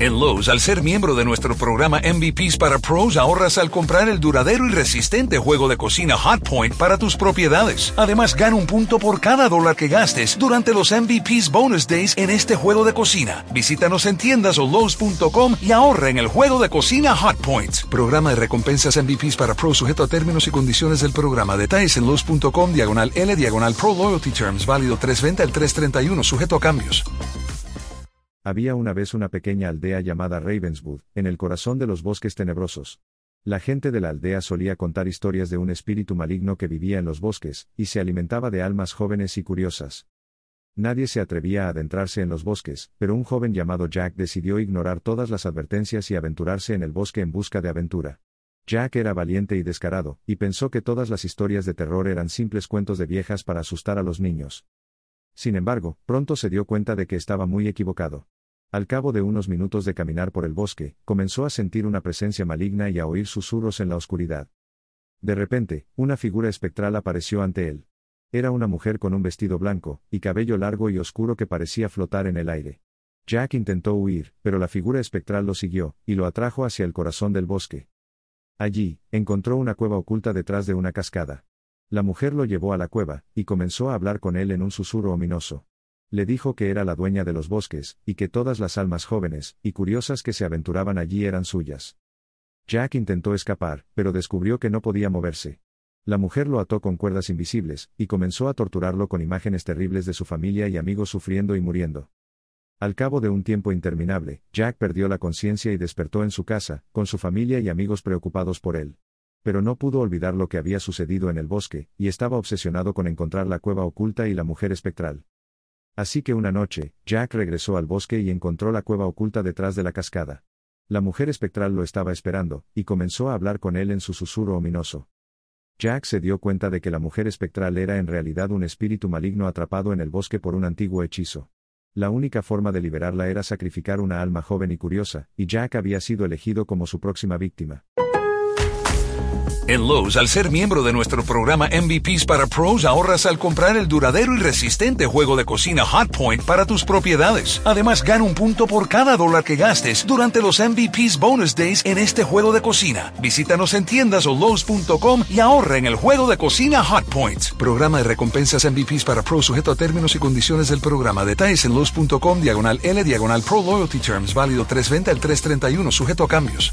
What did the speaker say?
En Lowe's, al ser miembro de nuestro programa MVPs para Pros, ahorras al comprar el duradero y resistente juego de cocina Hot Point para tus propiedades. Además, gana un punto por cada dólar que gastes durante los MVPs Bonus Days en este juego de cocina. Visítanos en tiendas o Lowe's.com y ahorra en el juego de cocina Hot Point. Programa de recompensas MVPs para Pros sujeto a términos y condiciones del programa. Detalles en Lowe's.com diagonal L diagonal Pro Loyalty Terms. Válido 320 al 331 sujeto a cambios. Había una vez una pequeña aldea llamada Ravenswood, en el corazón de los bosques tenebrosos. La gente de la aldea solía contar historias de un espíritu maligno que vivía en los bosques, y se alimentaba de almas jóvenes y curiosas. Nadie se atrevía a adentrarse en los bosques, pero un joven llamado Jack decidió ignorar todas las advertencias y aventurarse en el bosque en busca de aventura. Jack era valiente y descarado, y pensó que todas las historias de terror eran simples cuentos de viejas para asustar a los niños. Sin embargo, pronto se dio cuenta de que estaba muy equivocado. Al cabo de unos minutos de caminar por el bosque, comenzó a sentir una presencia maligna y a oír susurros en la oscuridad. De repente, una figura espectral apareció ante él. Era una mujer con un vestido blanco, y cabello largo y oscuro que parecía flotar en el aire. Jack intentó huir, pero la figura espectral lo siguió, y lo atrajo hacia el corazón del bosque. Allí, encontró una cueva oculta detrás de una cascada. La mujer lo llevó a la cueva, y comenzó a hablar con él en un susurro ominoso. Le dijo que era la dueña de los bosques, y que todas las almas jóvenes y curiosas que se aventuraban allí eran suyas. Jack intentó escapar, pero descubrió que no podía moverse. La mujer lo ató con cuerdas invisibles, y comenzó a torturarlo con imágenes terribles de su familia y amigos sufriendo y muriendo. Al cabo de un tiempo interminable, Jack perdió la conciencia y despertó en su casa, con su familia y amigos preocupados por él pero no pudo olvidar lo que había sucedido en el bosque, y estaba obsesionado con encontrar la cueva oculta y la mujer espectral. Así que una noche, Jack regresó al bosque y encontró la cueva oculta detrás de la cascada. La mujer espectral lo estaba esperando, y comenzó a hablar con él en su susurro ominoso. Jack se dio cuenta de que la mujer espectral era en realidad un espíritu maligno atrapado en el bosque por un antiguo hechizo. La única forma de liberarla era sacrificar una alma joven y curiosa, y Jack había sido elegido como su próxima víctima. En Lowe's, al ser miembro de nuestro programa MVPs para Pros, ahorras al comprar el duradero y resistente juego de cocina Hot Point para tus propiedades. Además, gana un punto por cada dólar que gastes durante los MVPs Bonus Days en este juego de cocina. Visítanos en tiendas o Lowe's.com y ahorra en el juego de cocina Hot Point. Programa de recompensas MVPs para Pros sujeto a términos y condiciones del programa. Detalles en Lowe's.com diagonal L diagonal Pro Loyalty Terms. Válido 320 al 331 sujeto a cambios.